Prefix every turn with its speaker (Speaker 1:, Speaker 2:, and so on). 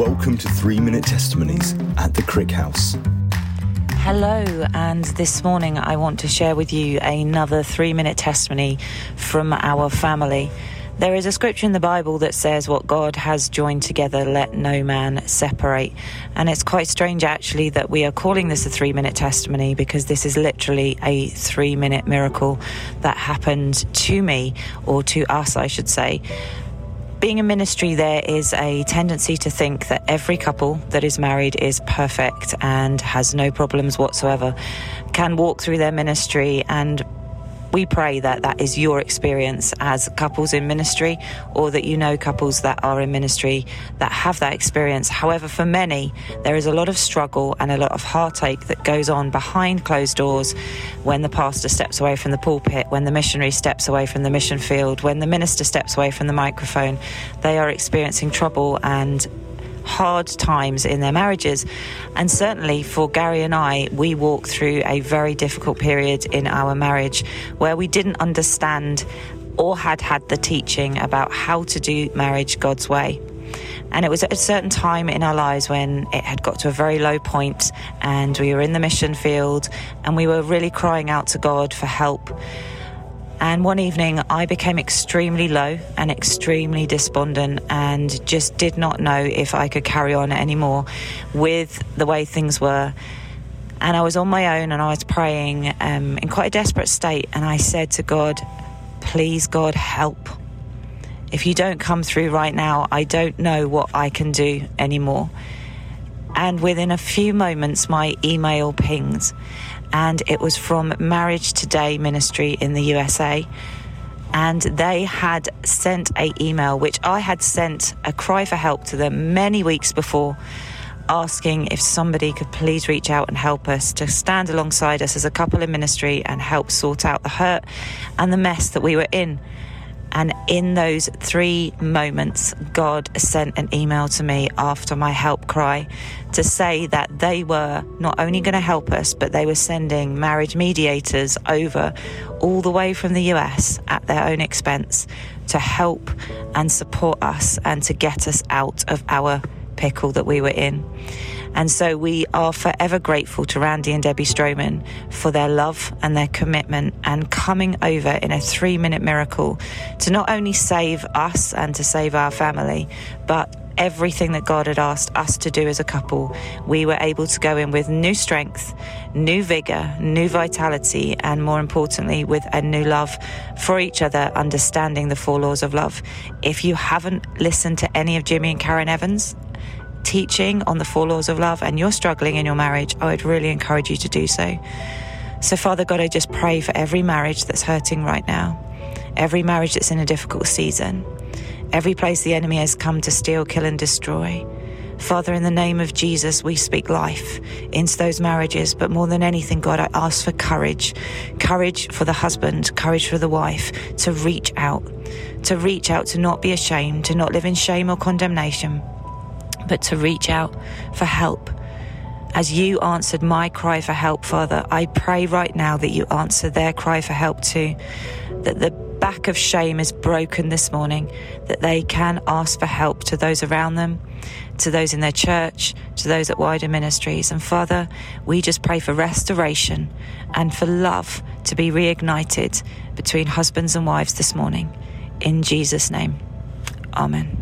Speaker 1: Welcome to Three Minute Testimonies at the Crick House.
Speaker 2: Hello, and this morning I want to share with you another three minute testimony from our family. There is a scripture in the Bible that says, What God has joined together, let no man separate. And it's quite strange, actually, that we are calling this a three minute testimony because this is literally a three minute miracle that happened to me, or to us, I should say being a ministry, there is a tendency to think that every couple that is married is perfect and has no problems whatsoever, can walk through their ministry and we pray that that is your experience as couples in ministry or that you know couples that are in ministry that have that experience. However, for many, there is a lot of struggle and a lot of heartache that goes on behind closed doors when the pastor steps away from the pulpit, when the missionary steps away from the mission field, when the minister steps away from the microphone. They are experiencing trouble and hard times in their marriages. And certainly for Gary and I, we walked through a very difficult period in our marriage where we didn't understand or had had the teaching about how to do marriage God's way. And it was at a certain time in our lives when it had got to a very low point and we were in the mission field and we were really crying out to God for help. And one evening, I became extremely low and extremely despondent and just did not know if I could carry on anymore with the way things were. And I was on my own and I was praying um, in quite a desperate state. And I said to God, Please, God, help. If you don't come through right now, I don't know what I can do anymore. And within a few moments, my email pinged and it was from Marriage Today Ministry in the USA. And they had sent a email, which I had sent a cry for help to them many weeks before, asking if somebody could please reach out and help us to stand alongside us as a couple in ministry and help sort out the hurt and the mess that we were in. And in those three moments, God sent an email to me after my help cry to say that they were not only going to help us, but they were sending marriage mediators over all the way from the US at their own expense to help and support us and to get us out of our pickle that we were in. And so we are forever grateful to Randy and Debbie Stroman for their love and their commitment and coming over in a three minute miracle to not only save us and to save our family, but everything that God had asked us to do as a couple, we were able to go in with new strength, new vigor, new vitality, and more importantly, with a new love for each other, understanding the four laws of love. If you haven't listened to any of Jimmy and Karen Evans, teaching on the four laws of love and you're struggling in your marriage, I would really encourage you to do so. So, Father God, I just pray for every marriage that's hurting right now, every marriage that's in a difficult season, every place the enemy has come to steal, kill, and destroy. Father, in the name of Jesus, we speak life into those marriages. But more than anything, God, I ask for courage courage for the husband, courage for the wife to reach out, to reach out, to not be ashamed, to not live in shame or condemnation to reach out for help. As you answered my cry for help, Father, I pray right now that you answer their cry for help too. That the back of shame is broken this morning, that they can ask for help to those around them, to those in their church, to those at wider ministries. And Father, we just pray for restoration and for love to be reignited between husbands and wives this morning. In Jesus' name, Amen.